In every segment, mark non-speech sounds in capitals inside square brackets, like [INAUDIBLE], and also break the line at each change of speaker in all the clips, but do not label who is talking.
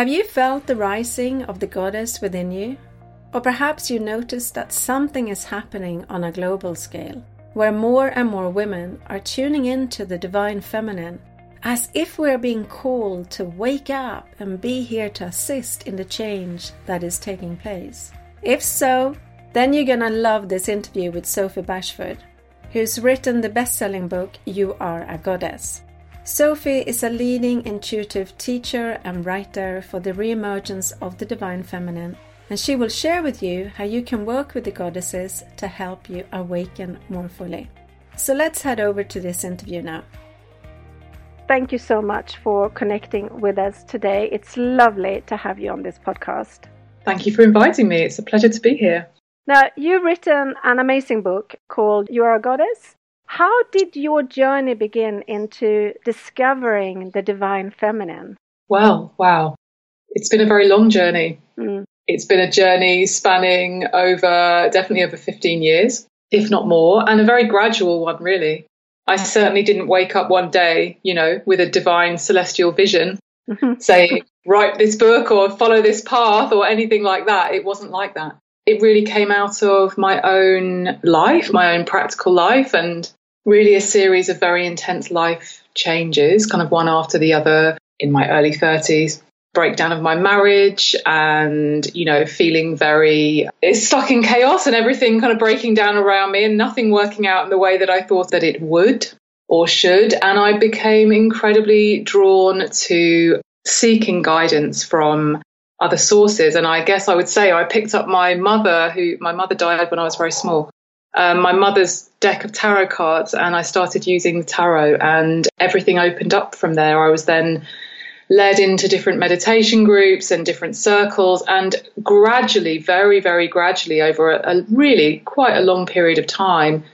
Have you felt the rising of the goddess within you? Or perhaps you noticed that something is happening on a global scale, where more and more women are tuning into the divine feminine, as if we're being called to wake up and be here to assist in the change that is taking place. If so, then you're gonna love this interview with Sophie Bashford, who's written the best selling book You Are a Goddess. Sophie is a leading intuitive teacher and writer for the reemergence of the divine feminine and she will share with you how you can work with the goddesses to help you awaken more fully. So let's head over to this interview now. Thank you so much for connecting with us today. It's lovely to have you on this podcast.
Thank you for inviting me. It's a pleasure to be here.
Now, you've written an amazing book called You Are a Goddess. How did your journey begin into discovering the divine feminine?
Well, wow. It's been a very long journey. Mm it's been a journey spanning over definitely over 15 years, if not more, and a very gradual one, really. I certainly didn't wake up one day, you know, with a divine celestial vision mm-hmm. [LAUGHS] saying, write this book or follow this path or anything like that. It wasn't like that. It really came out of my own life, my own practical life, and really a series of very intense life changes, kind of one after the other in my early 30s breakdown of my marriage and you know feeling very stuck in chaos and everything kind of breaking down around me and nothing working out in the way that I thought that it would or should. And I became incredibly drawn to seeking guidance from other sources. And I guess I would say I picked up my mother who my mother died when I was very small um, my mother's deck of tarot cards and I started using the tarot and everything opened up from there I was then led into different meditation groups and different circles. And gradually, very, very gradually, over a, a really quite a long period of time,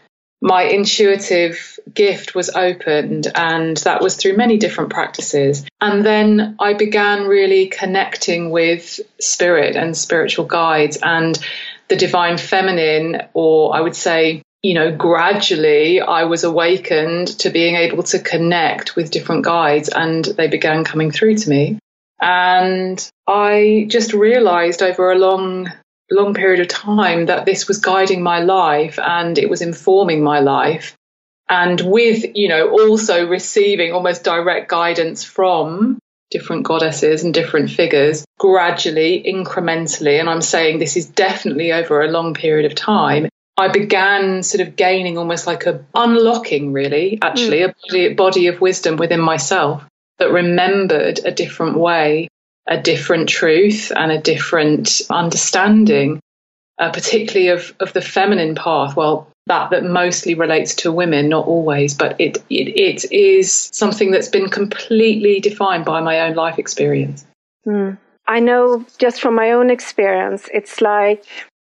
my intuitive gift was opened, and that was through many different practices. And then I began really connecting with spirit and spiritual guides and the divine feminine, or I would say you know, gradually I was awakened to being able to connect with different guides and they began coming through to me. And I just realized over a long, long period of time that this was guiding my life and it was informing my life. And with, you know, also receiving almost direct guidance from different goddesses and different figures gradually, incrementally. And I'm saying this is definitely over a long period of time. I began sort of gaining almost like a unlocking, really, actually, mm. a body, body of wisdom within myself that remembered a different way, a different truth, and a different understanding, uh, particularly of, of the feminine path. Well, that that mostly relates to women, not always, but it, it it is something that's been completely defined by my own life experience.
Mm. I know just from my own experience, it's like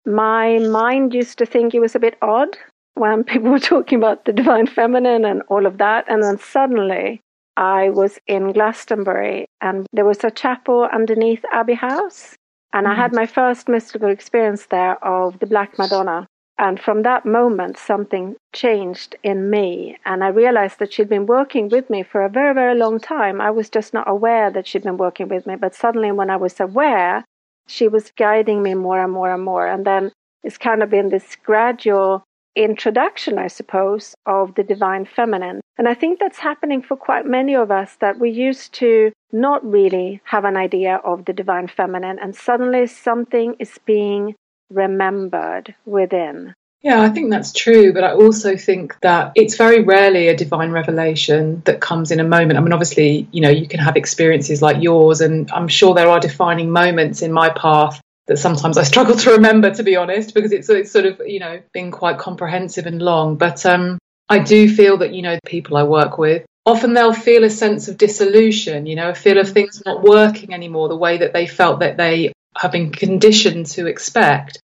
my mind used to think it was a bit odd when [LAUGHS] people were talking about the divine feminine and all of that. And then suddenly I was in Glastonbury and there was a chapel underneath Abbey House. And mm-hmm. I had mm-hmm. my first mystical experience there of the Black Madonna. And from that moment, something changed in me. And I realized that she'd been working with me for a very, very long time. I was just not aware that she'd been working with me. But suddenly, when I was aware, she was guiding me more and more and more. And then it's kind of been this gradual introduction, I suppose, of the divine feminine. And I think that's happening for quite many of us that we used to not really have an idea of the divine feminine, and suddenly something is being remembered within.
Yeah, I think that's true, but I also think that it's very rarely a divine revelation that comes in a moment. I mean, obviously, you know, you can have experiences like yours, and I'm sure there are defining moments in my path that sometimes I struggle to remember, to be honest, because it's, it's sort of, you know, been quite comprehensive and long. But um, I do feel that, you know, the people I work with, often they'll feel a sense of dissolution, you know, a feel of things not working anymore the way that they felt that they have been conditioned to expect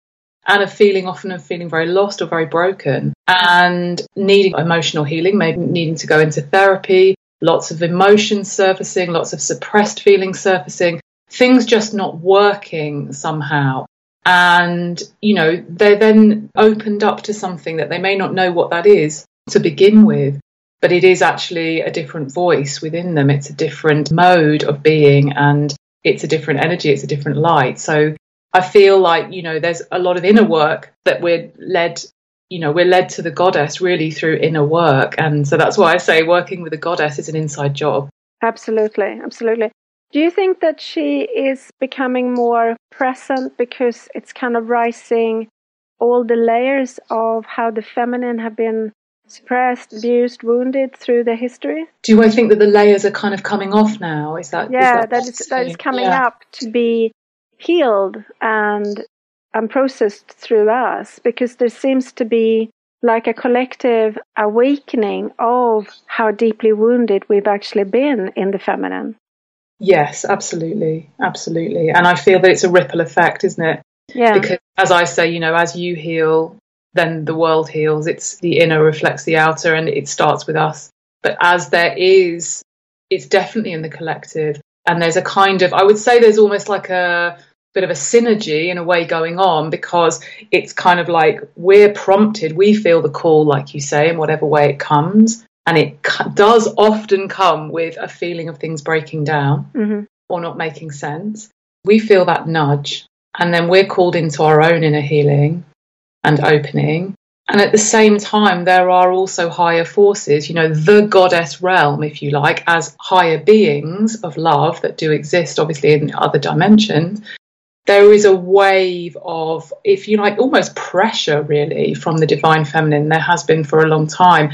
and a feeling often of feeling very lost or very broken and needing emotional healing, maybe needing to go into therapy, lots of emotions surfacing, lots of suppressed feelings surfacing, things just not working somehow. And, you know, they're then opened up to something that they may not know what that is to begin with, but it is actually a different voice within them. It's a different mode of being and it's a different energy, it's a different light. So I feel like, you know, there's a lot of inner work that we're led, you know, we're led to the goddess really through inner work. And so that's why I say working with a goddess is an inside job.
Absolutely. Absolutely. Do you think that she is becoming more present because it's kind of rising all the layers of how the feminine have been suppressed, abused, wounded through the history?
Do I think that the layers are kind of coming off now? Is that
yeah?
Is that,
that is that is coming yeah. up to be healed and and processed through us because there seems to be like a collective awakening of how deeply wounded we've actually been in the feminine.
Yes, absolutely, absolutely, and I feel that it's a ripple effect, isn't it?
Yeah.
Because as I say, you know, as you heal, then the world heals. It's the inner reflects the outer, and it starts with us. But as there is, it's definitely in the collective, and there's a kind of, I would say, there's almost like a bit of a synergy in a way going on because it's kind of like we're prompted, we feel the call, like you say, in whatever way it comes. And it does often come with a feeling of things breaking down
mm-hmm.
or not making sense. We feel that nudge, and then we're called into our own inner healing and opening. And at the same time, there are also higher forces, you know, the goddess realm, if you like, as higher beings of love that do exist, obviously, in other dimensions there is a wave of, if you like, almost pressure really from the divine feminine. There has been for a long time,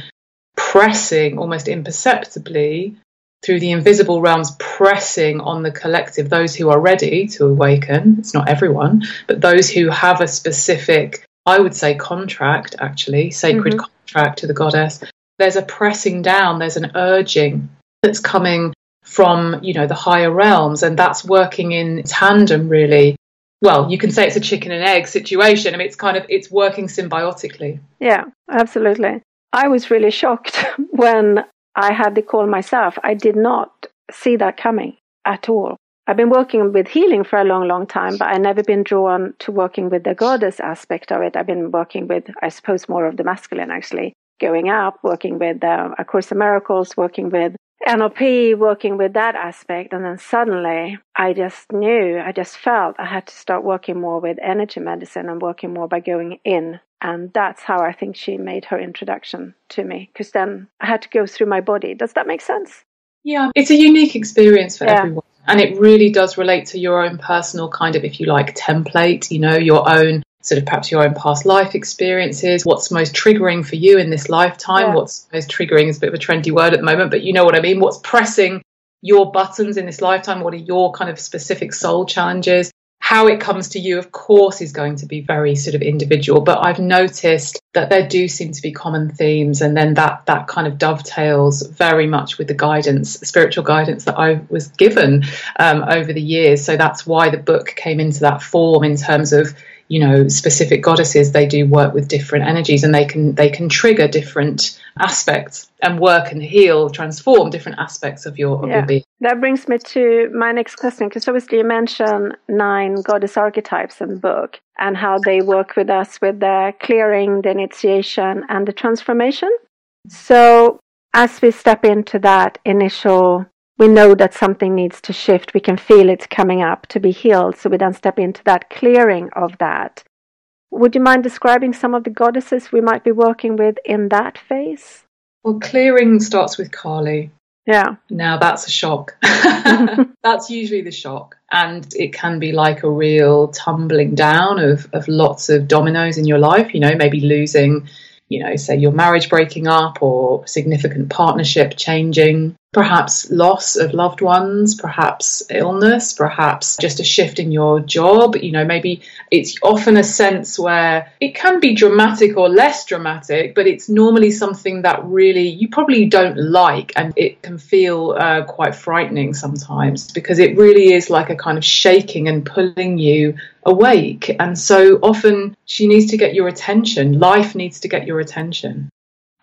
pressing almost imperceptibly through the invisible realms, pressing on the collective, those who are ready to awaken. It's not everyone, but those who have a specific, I would say, contract, actually, sacred mm-hmm. contract to the goddess. There's a pressing down, there's an urging that's coming from you know the higher realms and that's working in tandem really. Well you can say it's a chicken and egg situation. I mean it's kind of it's working symbiotically.
Yeah absolutely. I was really shocked [LAUGHS] when i had the call myself. I did not see that coming at all. I've been working with healing for a long long time but i've never been drawn to working with the goddess aspect of it. I've been working with i suppose more of the masculine actually. Going up working with uh, a course of miracles working with NLP working with that aspect. And then suddenly I just knew, I just felt I had to start working more with energy medicine and working more by going in. And that's how I think she made her introduction to me, because then I had to go through my body. Does that make sense?
Yeah, it's a unique experience for yeah. everyone. And it really does relate to your own personal kind of, if you like, template, you know, your own sort of perhaps your own past life experiences, what's most triggering for you in this lifetime, yeah. what's most triggering is a bit of a trendy word at the moment, but you know what I mean, what's pressing your buttons in this lifetime, what are your kind of specific soul challenges. How it comes to you, of course, is going to be very sort of individual, but I've noticed that there do seem to be common themes, and then that that kind of dovetails very much with the guidance, spiritual guidance that I was given um, over the years. So that's why the book came into that form in terms of you know specific goddesses they do work with different energies and they can they can trigger different aspects and work and heal transform different aspects of your, of yeah. your being
that brings me to my next question because obviously you mentioned nine goddess archetypes in the book and how they work with us with the clearing the initiation and the transformation so as we step into that initial we know that something needs to shift. We can feel it coming up to be healed. So we then step into that clearing of that. Would you mind describing some of the goddesses we might be working with in that phase?
Well, clearing starts with Kali.
Yeah.
Now that's a shock. [LAUGHS] [LAUGHS] that's usually the shock. And it can be like a real tumbling down of, of lots of dominoes in your life, you know, maybe losing, you know, say your marriage breaking up or significant partnership changing perhaps loss of loved ones, perhaps illness, perhaps just a shift in your job. You know, maybe it's often a sense where it can be dramatic or less dramatic, but it's normally something that really you probably don't like and it can feel uh, quite frightening sometimes because it really is like a kind of shaking and pulling you awake. And so often she needs to get your attention. Life needs to get your attention.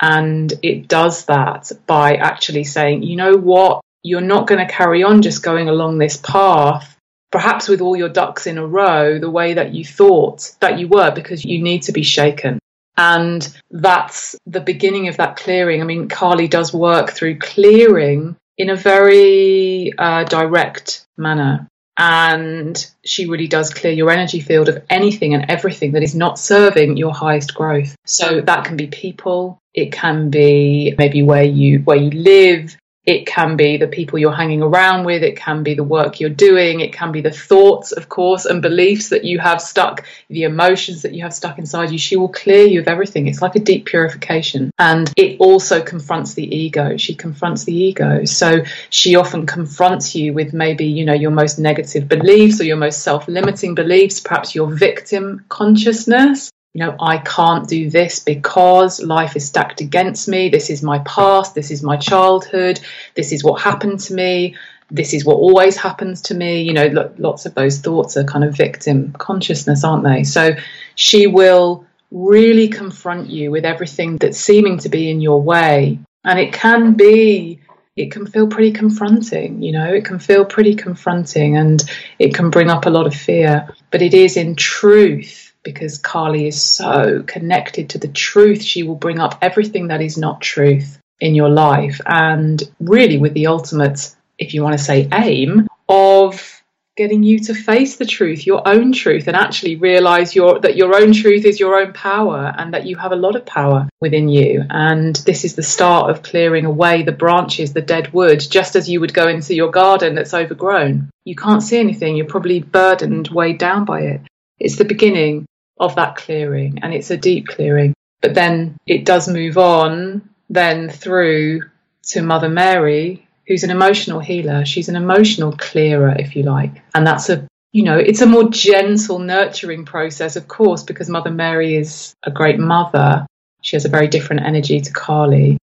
And it does that by actually saying, you know what, you're not going to carry on just going along this path, perhaps with all your ducks in a row, the way that you thought that you were, because you need to be shaken. And that's the beginning of that clearing. I mean, Kali does work through clearing in a very uh, direct manner. And she really does clear your energy field of anything and everything that is not serving your highest growth. So that can be people, it can be maybe where you where you live, it can be the people you're hanging around with, it can be the work you're doing, it can be the thoughts, of course, and beliefs that you have stuck, the emotions that you have stuck inside you. She will clear you of everything. It's like a deep purification. And it also confronts the ego. She confronts the ego. So she often confronts you with maybe, you know, your most negative beliefs or your most self limiting beliefs, perhaps your victim consciousness you know, I can't do this because life is stacked against me. This is my past. This is my childhood. This is what happened to me. This is what always happens to me. You know, lots of those thoughts are kind of victim consciousness, aren't they? So she will really confront you with everything that's seeming to be in your way. And it can be, it can feel pretty confronting, you know, it can feel pretty confronting and it can bring up a lot of fear. But it is in truth because Kali is so connected to the truth. She will bring up everything that is not truth in your life. And really, with the ultimate, if you want to say, aim of getting you to face the truth, your own truth, and actually realize your, that your own truth is your own power and that you have a lot of power within you. And this is the start of clearing away the branches, the dead wood, just as you would go into your garden that's overgrown. You can't see anything, you're probably burdened, weighed down by it. It's the beginning of that clearing, and it's a deep clearing. But then it does move on then through to Mother Mary, who's an emotional healer. She's an emotional clearer, if you like. And that's a you know, it's a more gentle, nurturing process, of course, because Mother Mary is a great mother. She has a very different energy to Kali.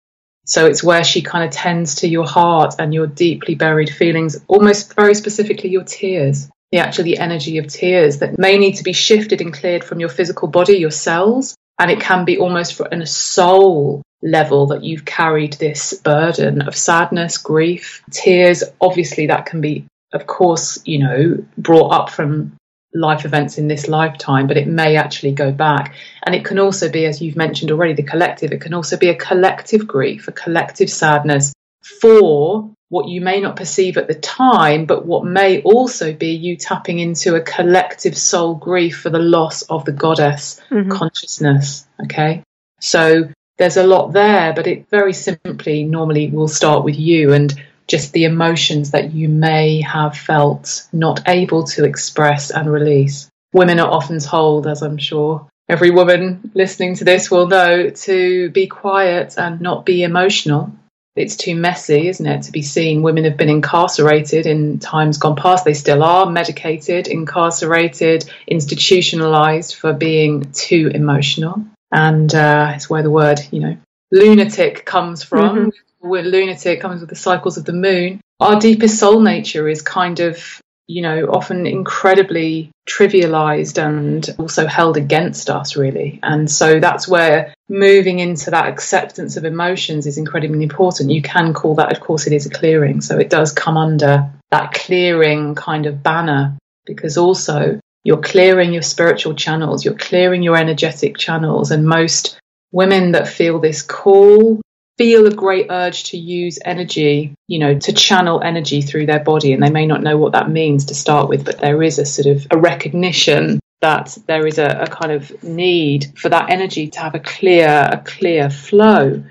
So it's where she kind of tends to your heart and your deeply buried feelings, almost very specifically your tears the actually energy of tears that may need to be shifted and cleared from your physical body, your cells. And it can be almost on a soul level that you've carried this burden of sadness, grief, tears. Obviously, that can be, of course, you know, brought up from life events in this lifetime, but it may actually go back. And it can also be, as you've mentioned already, the collective. It can also be a collective grief, a collective sadness for what you may not perceive at the time, but what may also be you tapping into a collective soul grief for the loss of the goddess mm-hmm. consciousness. Okay. So there's a lot there, but it very simply normally will start with you and just the emotions that you may have felt not able to express and release. Women are often told, as I'm sure every woman listening to this will know, to be quiet and not be emotional it's too messy, isn't it, to be seen? Women have been incarcerated in times gone past. They still are medicated, incarcerated, institutionalized for being too emotional. And uh, it's where the word, you know, lunatic comes from. Mm-hmm. Where lunatic comes with the cycles of the moon. Our deepest soul nature is kind of you know, often incredibly trivialized and also held against us, really. And so that's where moving into that acceptance of emotions is incredibly important. You can call that, of course, it is a clearing. So it does come under that clearing kind of banner because also you're clearing your spiritual channels, you're clearing your energetic channels. And most women that feel this call feel a great urge to use energy, you know, to channel energy through their body. And they may not know what that means to start with, but there is a sort of a recognition that there is a, a kind of need for that energy to have a clear, a clear flow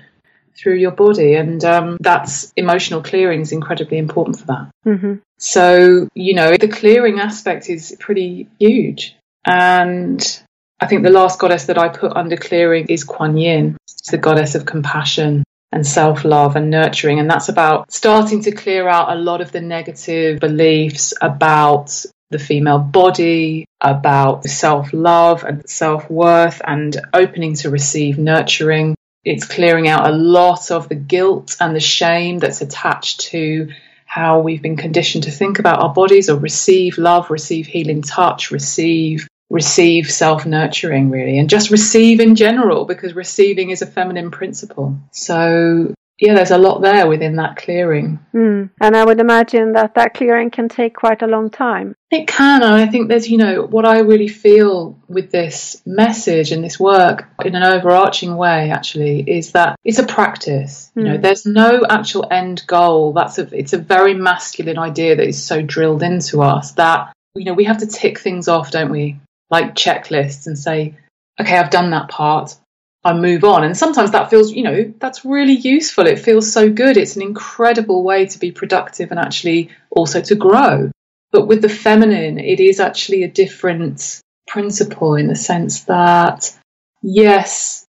through your body. And um, that's emotional clearing is incredibly important for that. Mm-hmm. So, you know, the clearing aspect is pretty huge. And I think the last goddess that I put under clearing is Kuan Yin. The goddess of compassion and self love and nurturing. And that's about starting to clear out a lot of the negative beliefs about the female body, about self love and self worth, and opening to receive nurturing. It's clearing out a lot of the guilt and the shame that's attached to how we've been conditioned to think about our bodies or receive love, receive healing touch, receive receive self nurturing, really, and just receive in general, because receiving is a feminine principle. So, yeah, there's a lot there within that clearing.
Mm. And I would imagine that that clearing can take quite a long time.
It can. And I think there's, you know, what I really feel with this message and this work in an overarching way, actually, is that it's a practice. Mm. You know, hmm. there's no actual end goal. That's a, it's a very masculine idea that is so drilled into us that, you know, we have to tick things off, don't we? Like checklists and say, okay, I've done that part. I move on. And sometimes that feels, you know, that's really useful. It feels so good. It's an incredible way to be productive and actually also to grow. But with the feminine, it is actually a different principle in the sense that, yes,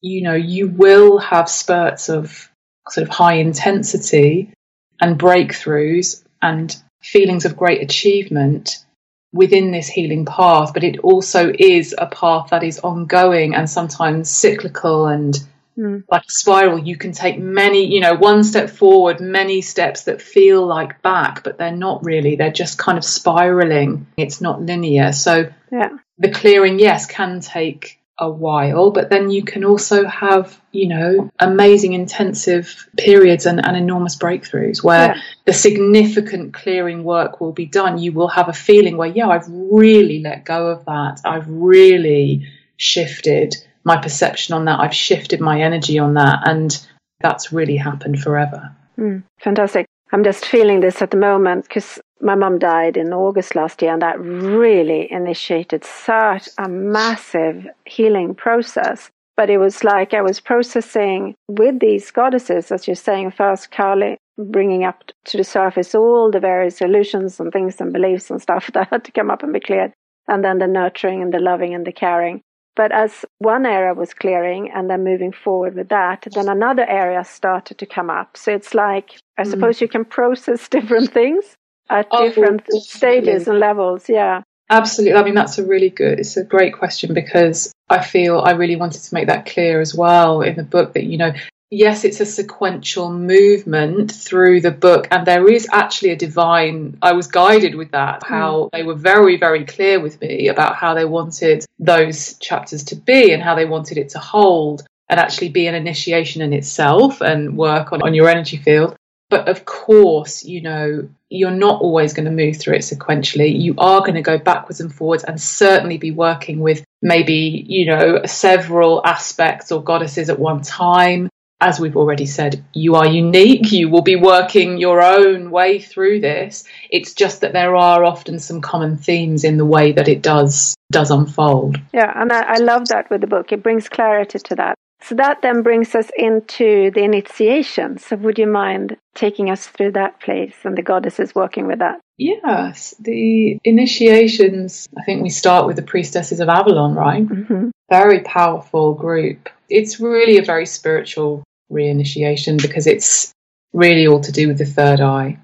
you know, you will have spurts of sort of high intensity and breakthroughs and feelings of great achievement within this healing path, but it also is a path that is ongoing and sometimes cyclical and mm. like a spiral. You can take many, you know, one step forward, many steps that feel like back, but they're not really. They're just kind of spiraling. It's not linear. So yeah. the clearing, yes, can take a while, but then you can also have, you know, amazing intensive periods and, and enormous breakthroughs where yeah. the significant clearing work will be done. You will have a feeling where, yeah, I've really let go of that. I've really shifted my perception on that. I've shifted my energy on that. And that's really happened forever.
Mm, fantastic. I'm just feeling this at the moment because my mum died in August last year, and that really initiated such a massive healing process. But it was like I was processing with these goddesses, as you're saying, first Kali, bringing up to the surface all the various illusions and things and beliefs and stuff [LAUGHS] that had to come up and be cleared, and then the nurturing and the loving and the caring. But as one area was clearing and then moving forward with that, then another area started to come up. So it's like, I mm. suppose you can process [LAUGHS] different things at oh, different stages and levels. Yeah.
Absolutely. I mean, that's a really good, it's a great question because I feel I really wanted to make that clear as well in the book that, you know, yes, it's a sequential movement through the book, and there is actually a divine. I was guided with that, hmm. how mm. they were very, very clear with me about how they wanted those chapters to be and how they wanted it to hold and actually be an initiation in itself and work on, on your energy field. But of course, you know, you're not always going to move through it sequentially. You are going to go backwards and forwards and certainly be working with maybe, you know, several aspects or goddesses at one time. As we've already said, you are unique. You will be working your own way through this. It's just that there are often some common themes in the way that it does does unfold.
Yeah, and I, I love that with the book. It brings clarity to that. So that then brings us into the initiation. So would you mind taking us through that place and the goddesses working with that?
Yes, the initiations, I think we start with the priestesses of Avalon, right? Mm-hmm. Very powerful group. It's really a very spiritual reinitiation because it's really all to do with the third eye.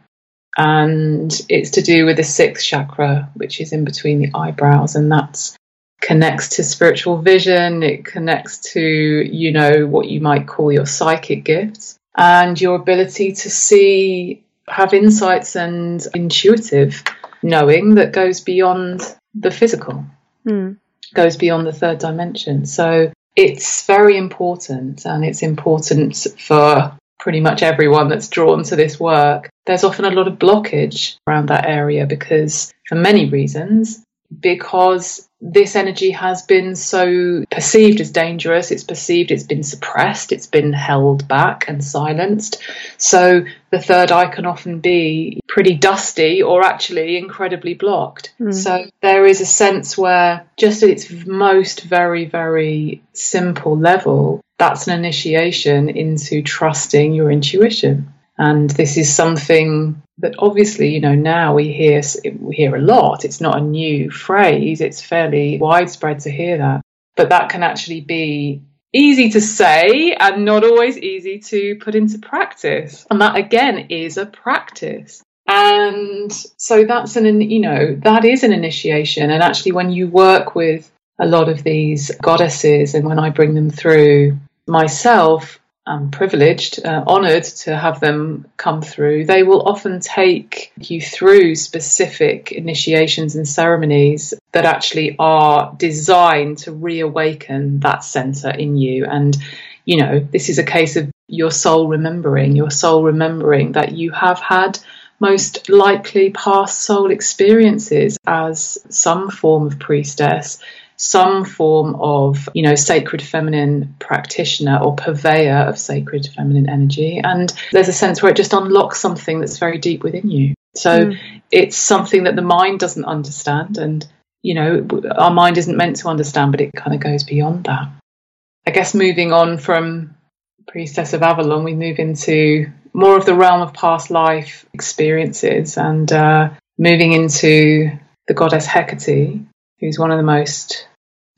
And it's to do with the sixth chakra, which is in between the eyebrows, and that's connects to spiritual vision, it connects to, you know, what you might call your psychic gifts and your ability to see, have insights and intuitive knowing that goes beyond the physical, mm. goes beyond the third dimension. So it's very important and it's important for pretty much everyone that's drawn to this work. There's often a lot of blockage around that area because, for many reasons, because this energy has been so perceived as dangerous. It's perceived, it's been suppressed, it's been held back and silenced. So the third eye can often be pretty dusty or actually incredibly blocked. Mm. So there is a sense where, just at its most very, very simple level, that's an initiation into trusting your intuition. And this is something that obviously, you know, now we hear we hear a lot. It's not a new phrase. It's fairly widespread to hear that. But that can actually be easy to say and not always easy to put into practice. And that again is a practice. And so that's an, you know, that is an initiation. And actually, when you work with a lot of these goddesses and when I bring them through myself, I'm privileged, uh, honoured to have them come through. They will often take you through specific initiations and ceremonies that actually are designed to reawaken that centre in you. And you know, this is a case of your soul remembering, your soul remembering that you have had most likely past soul experiences as some form of priestess, some form of, you know, sacred feminine practitioner or purveyor of sacred feminine energy. And there's a sense where it just unlocks something that's very deep within you. So mm. it's something that the mind doesn't understand. And, you know, our mind isn't meant to understand, but it kind of goes beyond that. I guess moving on from Priestess of Avalon, we move into more of the realm of past life experiences and uh, moving into the goddess Hecate, who's one of the most,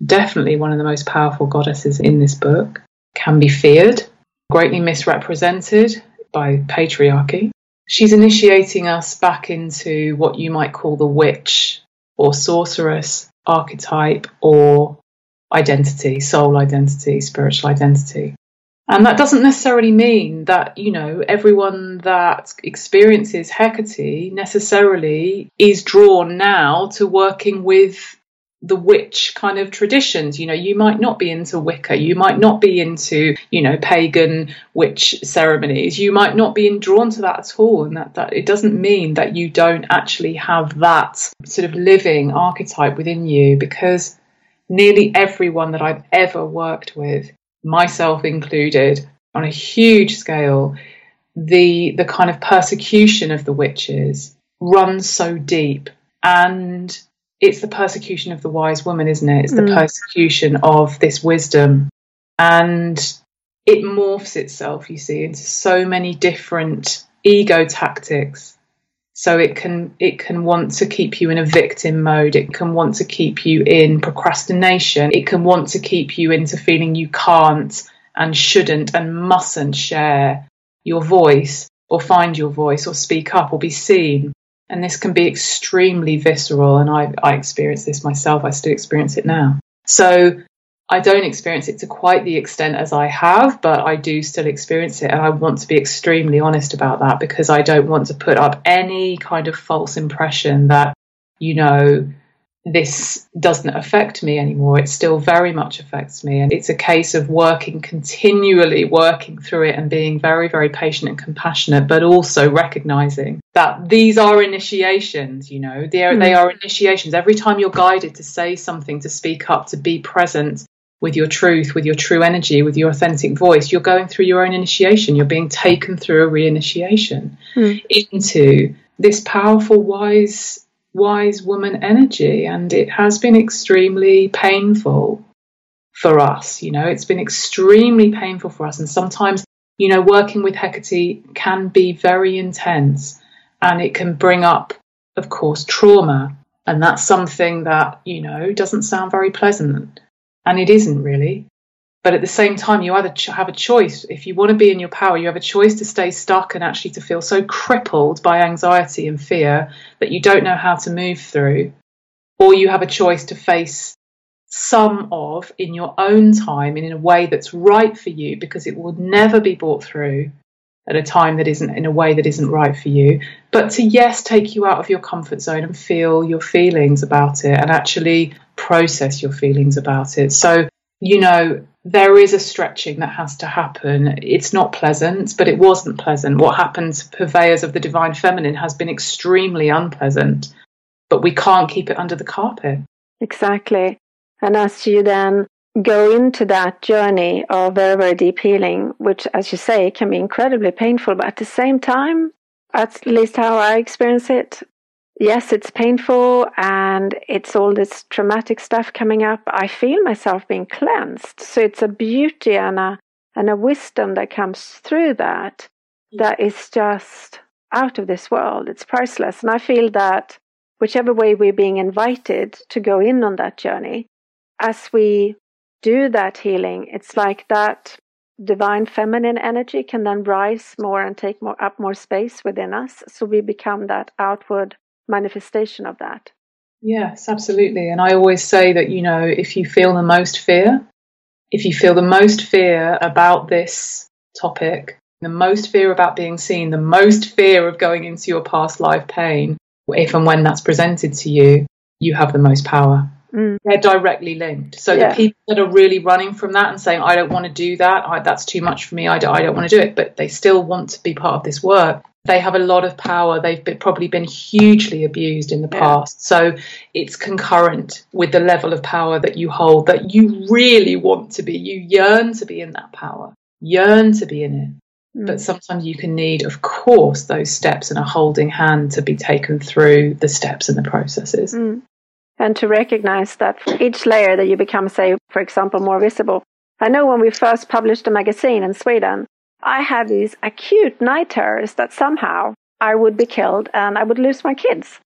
definitely one of the most powerful goddesses in this book, can be feared, greatly misrepresented by patriarchy. She's initiating us back into what you might call the witch or sorceress archetype or identity, soul identity, spiritual identity. And that doesn't necessarily mean that, you know, everyone that experiences Hecate necessarily is drawn now to working with the witch kind of traditions. You know, you might not be into Wicca, you might not be into, you know, pagan witch ceremonies, you might not be drawn to that at all. And that, that it doesn't mean that you don't actually have that sort of living archetype within you because nearly everyone that I've ever worked with myself included, on a huge scale, the the kind of persecution of the witches runs so deep and it's the persecution of the wise woman isn't it it's mm. the persecution of this wisdom and it morphs itself you see into so many different ego tactics so it can it can want to keep you in a victim mode. It can want to keep you in procrastination. It can want to keep you into feeling you can't and shouldn't and mustn't share your voice or find your voice or speak up or be seen. And this can be extremely visceral. And I, I experienced this myself. I still experience it now. So I don't experience it to quite the extent as I have, but I do still experience it. And I want to be extremely honest about that because I don't want to put up any kind of false impression that, you know, this doesn't affect me anymore. It still very much affects me. And it's a case of working continually, working through it and being very, very patient and compassionate, but also recognizing that these are initiations, you know, they are, mm. they are initiations. Every time you're guided to say something, to speak up, to be present, with your truth, with your true energy, with your authentic voice, you're going through your own initiation. You're being taken through a reinitiation mm. into this powerful, wise, wise woman energy. And it has been extremely painful for us. You know, it's been extremely painful for us. And sometimes, you know, working with Hecate can be very intense and it can bring up, of course, trauma. And that's something that, you know, doesn't sound very pleasant and it isn't really. But at the same time, you either have a choice. If you want to be in your power, you have a choice to stay stuck and actually to feel so crippled by anxiety and fear that you don't know how to move through. Or you have a choice to face some of in your own time and in a way that's right for you because it will never be brought through at a time that isn't in a way that isn't right for you. But to, yes, take you out of your comfort zone and feel your feelings about it and actually process your feelings about it. So, you know, there is a stretching that has to happen. It's not pleasant, but it wasn't pleasant. What happened to purveyors of the divine feminine has been extremely unpleasant, but we can't keep it under the carpet.
Exactly. And as you then go into that journey of very, very deep healing, which, as you say, can be incredibly painful, but at the same time, at least how I experience it, yes, it's painful and it's all this traumatic stuff coming up. I feel myself being cleansed. So it's a beauty and a, and a wisdom that comes through that that is just out of this world. It's priceless. And I feel that whichever way we're being invited to go in on that journey, as we do that healing, it's like that divine feminine energy can then rise more and take more up more space within us. So we become that outward manifestation of that.
Yes, absolutely. And I always say that, you know, if you feel the most fear, if you feel the most fear about this topic, the most fear about being seen, the most fear of going into your past life pain, if and when that's presented to you, you have the most power. Mm. They're directly linked. So yeah. the people that are really running from that and saying, I don't want to do that, I, that's too much for me, I don't, I don't want to do it, but they still want to be part of this work, they have a lot of power. They've been, probably been hugely abused in the yeah. past. So it's concurrent with the level of power that you hold that you really want to be. You yearn to be in that power, yearn to be in it. Mm. But sometimes you can need, of course, those steps and a holding hand to be taken through the steps and the processes.
Mm. And to recognize that each layer that you become, say, for example, more visible. I know when we first published a magazine in Sweden, I had these acute night terrors that somehow I would be killed and I would lose my kids.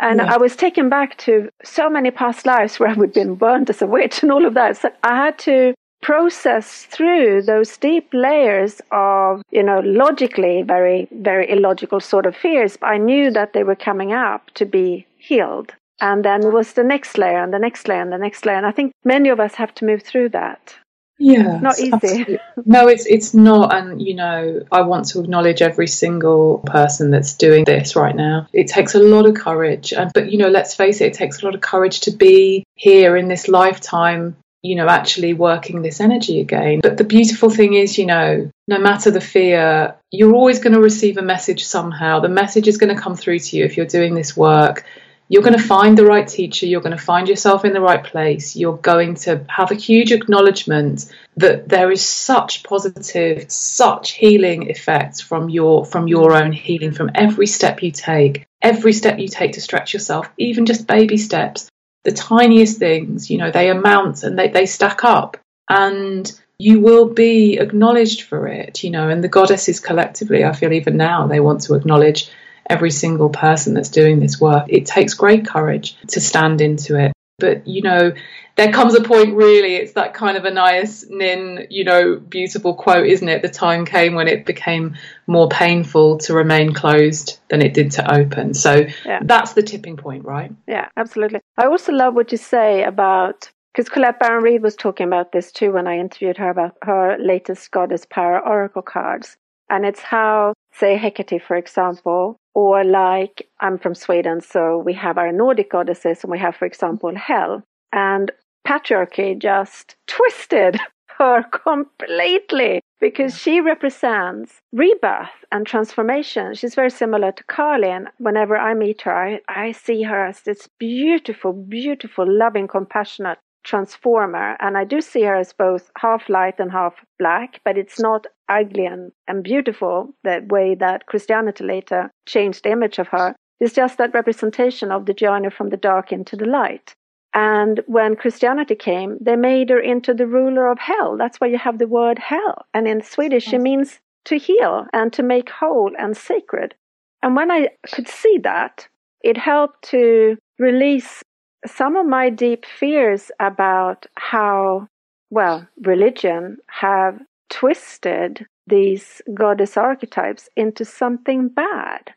And yeah. I was taken back to so many past lives where I would have been burned as a witch and all of that. So I had to process through those deep layers of, you know, logically very, very illogical sort of fears. But I knew that they were coming up to be healed. And then it was the next layer and the next layer and the next layer. And I think many of us have to move through that.
Yeah,
not easy. Absolutely.
No, it's it's not, and you know, I want to acknowledge every single person that's doing this right now. It takes a lot of courage, and but you know, let's face it, it takes a lot of courage to be here in this lifetime. You know, actually working this energy again. But the beautiful thing is, you know, no matter the fear, you're always going to receive a message somehow. The message is going to come through to you if you're doing this work you're going to find the right teacher, you're going to find yourself in the right place, you're going to have a huge acknowledgement that there is such positive, such healing effects from your from your own healing, from every step you take, every step you take to stretch yourself, even just baby steps, the tiniest things, you know, they amount and they, they stack up. And you will be acknowledged for it, you know, and the goddesses collectively, I feel even now, they want to acknowledge every single person that's doing this work. It takes great courage to stand into it. But, you know, there comes a point really, it's that kind of Anais Nin, you know, beautiful quote, isn't it? The time came when it became more painful to remain closed than it did to open. So yeah. that's the tipping point, right?
Yeah, absolutely. I also love what you say about because Colette Baron Reid was talking about this too when I interviewed her about her latest Goddess Power Oracle cards. And it's how, say, Hecate, for example, or like I'm from Sweden, so we have our Nordic goddesses, and we have, for example, Hel. And patriarchy just twisted [LAUGHS] her completely because she represents rebirth and transformation. She's very similar to Kali, and whenever I meet her, I, I see her as this beautiful, beautiful, loving, compassionate transformer. And I do see her as both half light and half black, but it's not ugly and, and beautiful the way that Christianity later changed the image of her. It's just that representation of the journey from the dark into the light. And when Christianity came, they made her into the ruler of hell. That's why you have the word hell. And in Swedish, it means to heal and to make whole and sacred. And when I could see that, it helped to release some of my deep fears about how, well, religion have twisted these goddess archetypes into something bad.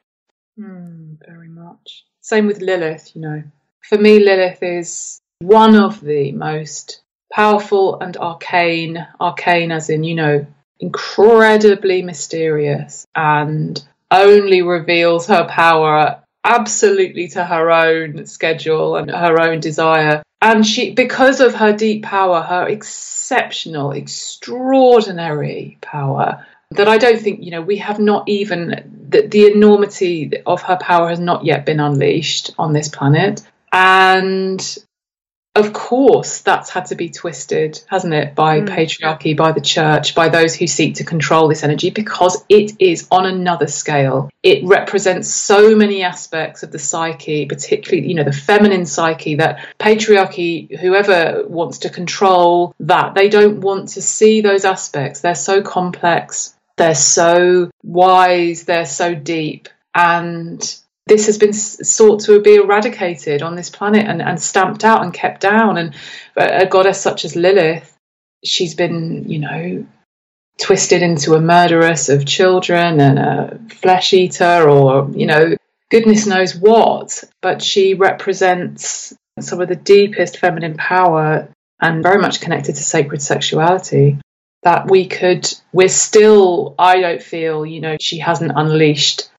Mm, very much. Same with Lilith, you know. For me, Lilith is one of the most powerful and arcane, arcane as in, you know, incredibly mysterious and only reveals her power absolutely to her own schedule and her own desire. And she, because of her deep power, her exceptional, extraordinary power, that I don't think, you know, we have not even, the, the enormity of her power has not yet been unleashed on this planet. And of course, that's had to be twisted, hasn't it, by mm. patriarchy, by the church, by those who seek to control this energy, because it is on another scale. It represents so many aspects of the psyche, particularly, you know, the feminine psyche, that patriarchy, whoever wants to control that, they don't want to see those aspects. They're so complex, they're so wise, they're so deep. And this has been sought to be eradicated on this planet and, and stamped out and kept down. And a goddess such as Lilith, she's been, you know, twisted into a murderess of children and a flesh eater or, you know, goodness knows what. But she represents some of the deepest feminine power and very much connected to sacred sexuality that we could, we're still, I don't feel, you know, she hasn't unleashed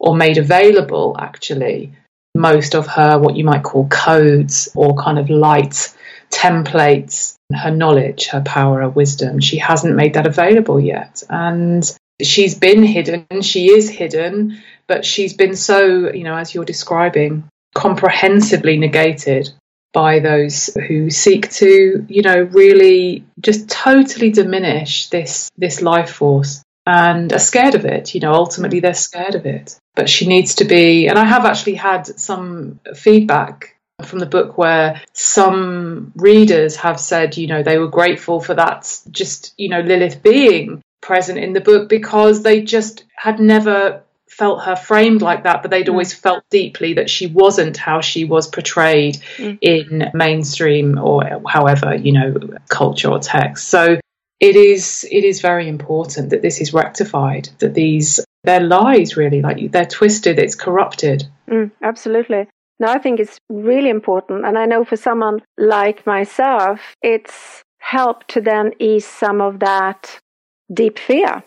or made available actually most of her, what you might call codes or kind of light templates, her knowledge, her power, her wisdom. She hasn't made that available yet. And she's been hidden, she is hidden, but she's been so, you know, as you're describing, comprehensively negated by those who seek to, you know, really just totally diminish this this life force and are scared of it. You know, ultimately they're scared of it. But she needs to be, and I have actually had some feedback from the book where some readers have said, you know, they were grateful for that, just, you know, Lilith being present in the book because they just had never felt her framed like that, but they'd mm. always felt deeply that she wasn't how she was portrayed mm. in mainstream or however, you know, culture or text. So it is it is very important that this is rectified, that these they're lies really, like they're twisted, it's corrupted.
Mm, absolutely. No, I think it's really important. And I know for someone like myself, it's helped to then ease some of that deep fear.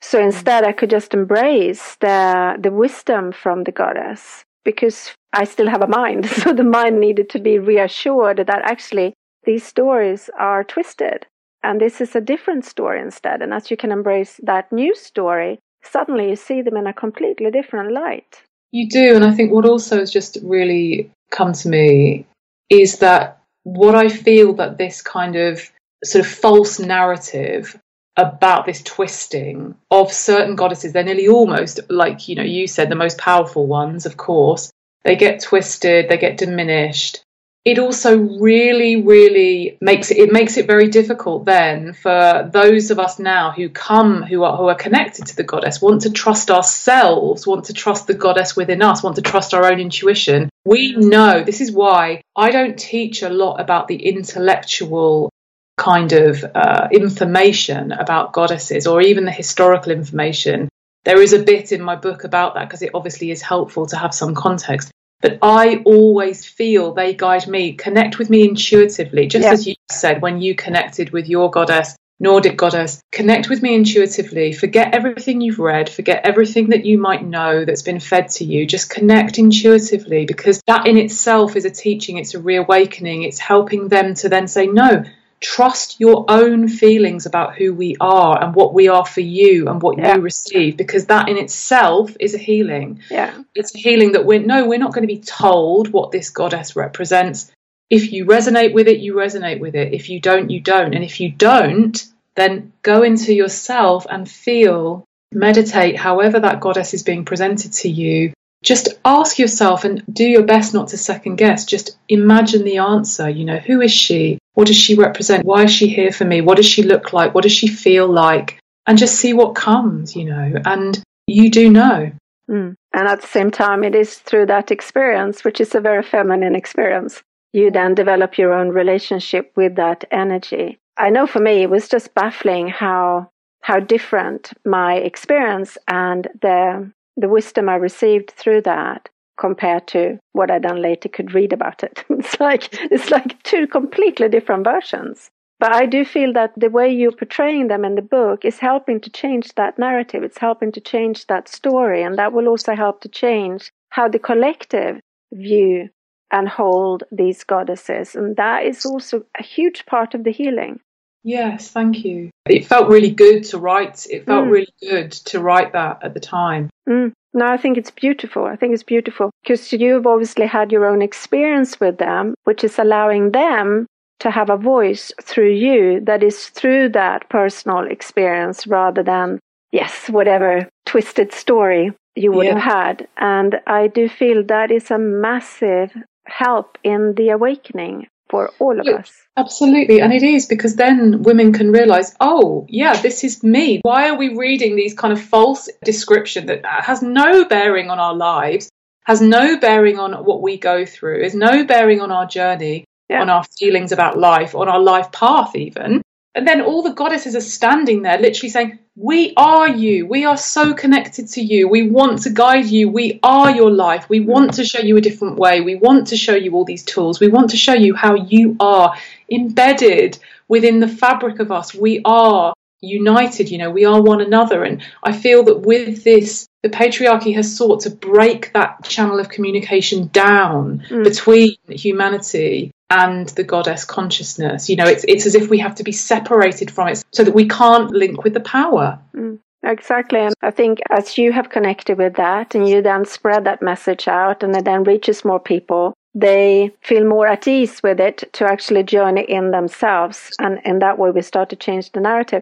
So instead, I could just embrace the, the wisdom from the goddess because I still have a mind. [LAUGHS] So the mind needed to be reassured that actually these stories are twisted and this is a different story instead. And as you can embrace that new story, suddenly you see them in a completely different light.
You do. And I think what also has just really come to me is that what I feel that this kind of sort of false narrative about this twisting of certain goddesses, they're nearly almost like, you know, you said, the most powerful ones, of course. They get twisted, they get diminished it also really really makes it it makes it very difficult then for those of us now who come who are who are connected to the goddess want to trust ourselves want to trust the goddess within us want to trust our own intuition. We know this is why i don't teach a lot about the intellectual kind of uh, information about goddesses or even the historical information. There is a bit in my book about that because it obviously is helpful to have some context but I always feel they guide me, connect with me intuitively, just yeah. as you said when you connected with your goddess, Nordic goddess, connect with me intuitively. Forget everything you've read, forget everything that you might know that's been fed to you. Just connect intuitively because that in itself is a teaching, it's a reawakening, it's helping them to then say, no, trust your own feelings about who we are and what we are for you and what yeah. you receive because that in itself is a healing
yeah
it's a healing that we're no we're not going to be told what this goddess represents if you resonate with it you resonate with it if you don't you don't and if you don't then go into yourself and feel meditate however that goddess is being presented to you just ask yourself and do your best not to second guess. Just imagine the answer. You know, who is she? What does she represent? Why is she here for me? What does she look like? What does she feel like? And just see what comes, you know, and you do know.
Mm. And at the same time, it is through that experience, which is a very feminine experience, you then develop your own relationship with that energy. I know for me, it was just baffling how how different my experience and the the wisdom I received through that compared to what I then later could read about it. [LAUGHS] It's like it's like two completely different versions. But I do feel that the way you're portraying them in the book is helping to change that narrative. It's helping to change that story. And that will also help to change how the collective view and hold these goddesses. And that is also a huge part of the healing.
Yes, thank you. It felt really good to write. It felt mm. really good to write that at the time.
Mm. No, I think it's beautiful. I think it's beautiful because you've obviously had your own experience with them, which is allowing them to have a voice through you that is through that personal experience rather than, yes, whatever twisted story you would yeah. have had. And I do feel that is a massive help in the awakening for all of us.
Absolutely. And it is because then women can realize, oh, yeah, this is me. Why are we reading these kind of false description that has no bearing on our lives, has no bearing on what we go through, is no bearing on our journey, yeah. on our feelings about life, on our life path, even. And then all the goddesses are standing there, literally saying, We are you. We are so connected to you. We want to guide you. We are your life. We want to show you a different way. We want to show you all these tools. We want to show you how you are embedded within the fabric of us. We are united, you know, we are one another. And I feel that with this, the patriarchy has sought to break that channel of communication down mm. between humanity and the goddess consciousness. You know, it's it's as if we have to be separated from it so that we can't link with the power.
Mm. Exactly. And I think as you have connected with that and you then spread that message out and it then reaches more people, they feel more at ease with it to actually journey in themselves. And in that way, we start to change the narrative.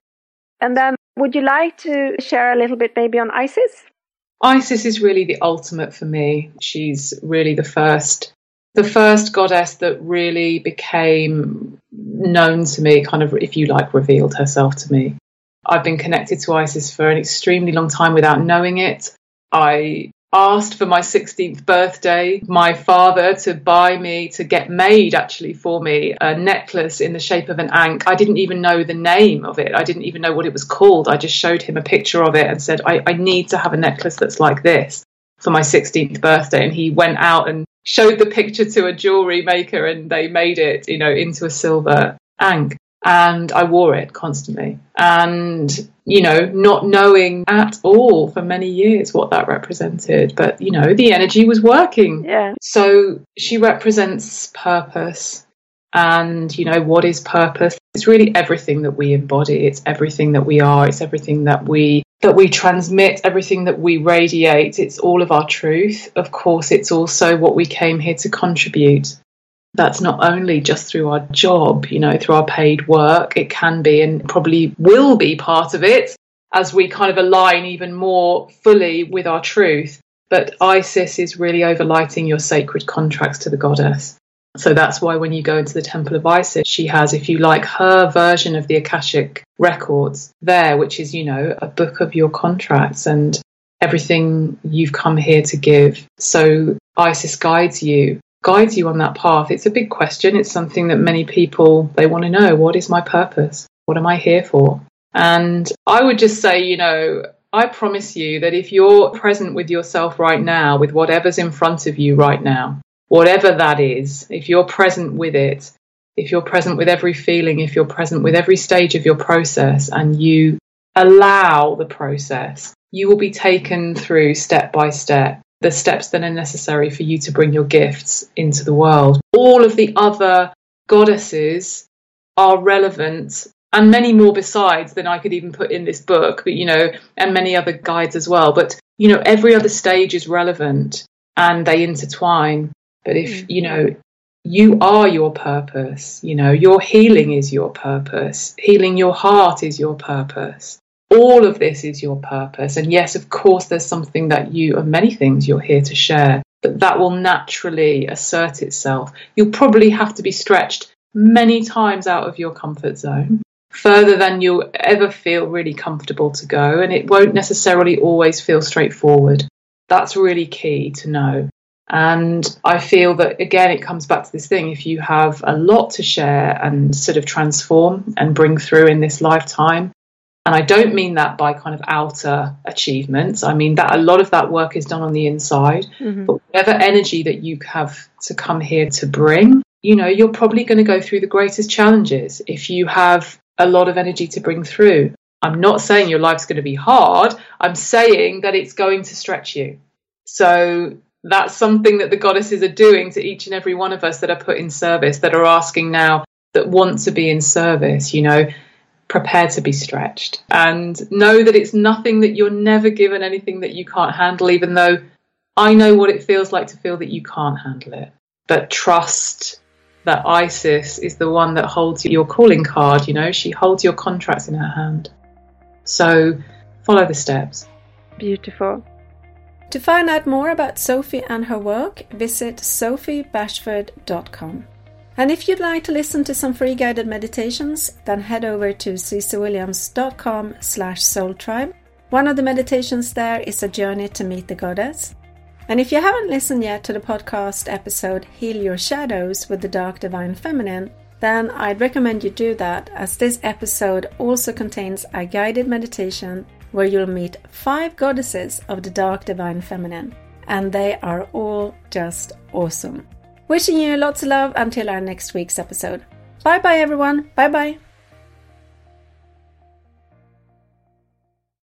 And then, would you like to share a little bit maybe on Isis?
Isis is really the ultimate for me. She's really the first the first goddess that really became known to me, kind of, if you like, revealed herself to me. I've been connected to Isis for an extremely long time without knowing it. I asked for my 16th birthday my father to buy me to get made actually for me a necklace in the shape of an ankh i didn't even know the name of it. I didn't even know what it was called. I just showed him a picture of it and said i, I need to have a necklace that's like this for my 16th birthday. And he went out and showed the picture to a jewelry maker and they made it you know into a silver ankh and I wore it constantly. And, you know, not knowing at all for many years what that represented. But, you know, the energy was working.
Yeah.
So she represents purpose. And, you know, what is purpose? It's really everything that we embody. It's everything that we are. It's everything that we that we transmit, everything that we radiate. It's all of our truth. Of course, it's also what we came here to contribute that's not only just through our job, you know, through our paid work, it can be and probably will be part of it as we kind of align even more fully with our truth. But Isis is really overlighting your sacred contracts to the goddess. So that's why when you go into the temple of Isis, she has, if you like, her version of the Akashic records there, which is, you know, a book of your contracts and everything you've come here to give. So Isis guides you guides you on that path? It's a big question. It's something that many people they want to know. What is my purpose? What am I here for? And I would just say, you know, I promise you that if you're present with yourself right now, with whatever's in front of you right now, whatever that is, if you're present with it, if you're present with every feeling, if you're present with every stage of your process and you allow the process, you will be taken through step by step the steps that are necessary for you to bring your gifts into the world. All of the other goddesses are relevant and many more besides than I could even put in this book, but you know, and many other guides as well. But you know, every other stage is relevant and they intertwine. But if mm. you know, you are your purpose, you know, your healing is your purpose, healing your heart is your purpose all of this is your purpose. And yes, of course, there's something that you, and many things you're here to share, but that will naturally assert itself. You'll probably have to be stretched many times out of your comfort zone, further than you'll ever feel really comfortable to go. And it won't necessarily always feel straightforward. That's really key to know. And I feel that again, it comes back to this thing if you have a lot to share and sort of transform and bring through in this lifetime, and I don't mean that by kind of outer achievements. I mean that a lot of that work is done on the inside. Mm-hmm. But whatever energy that you have to come here to bring, you know, you're probably going to go through the greatest challenges if you have a lot of energy to bring through. I'm not saying your life's going to be hard. I'm saying that it's going to stretch you. So that's something that the goddesses are doing to each and every one of us that are put in service, that are asking now, that want to be in service. You know, prepare to be stretched and know that it's nothing that you're never given anything that you can't handle, even though I know what it feels like to feel that you can't handle it. But trust that Isis is the one that holds your calling card, you know, she holds your contracts in her hand. So follow the steps.
Beautiful. To find out more about Sophie and her work, visit sophiebashford.com. And if you'd like to listen to some free guided meditations, then head over to ccwilliams.com slash soultribe. One of the meditations there is a journey to meet the goddess. And if you haven't listened yet to the podcast episode Heal Your Shadows with the Dark Divine Feminine, then I'd recommend you do that as this episode also contains a guided meditation where you'll meet five goddesses of the Dark Divine Feminine. And they are all just awesome. Wishing you lots of love until our next week's episode. Bye bye, everyone. Bye bye.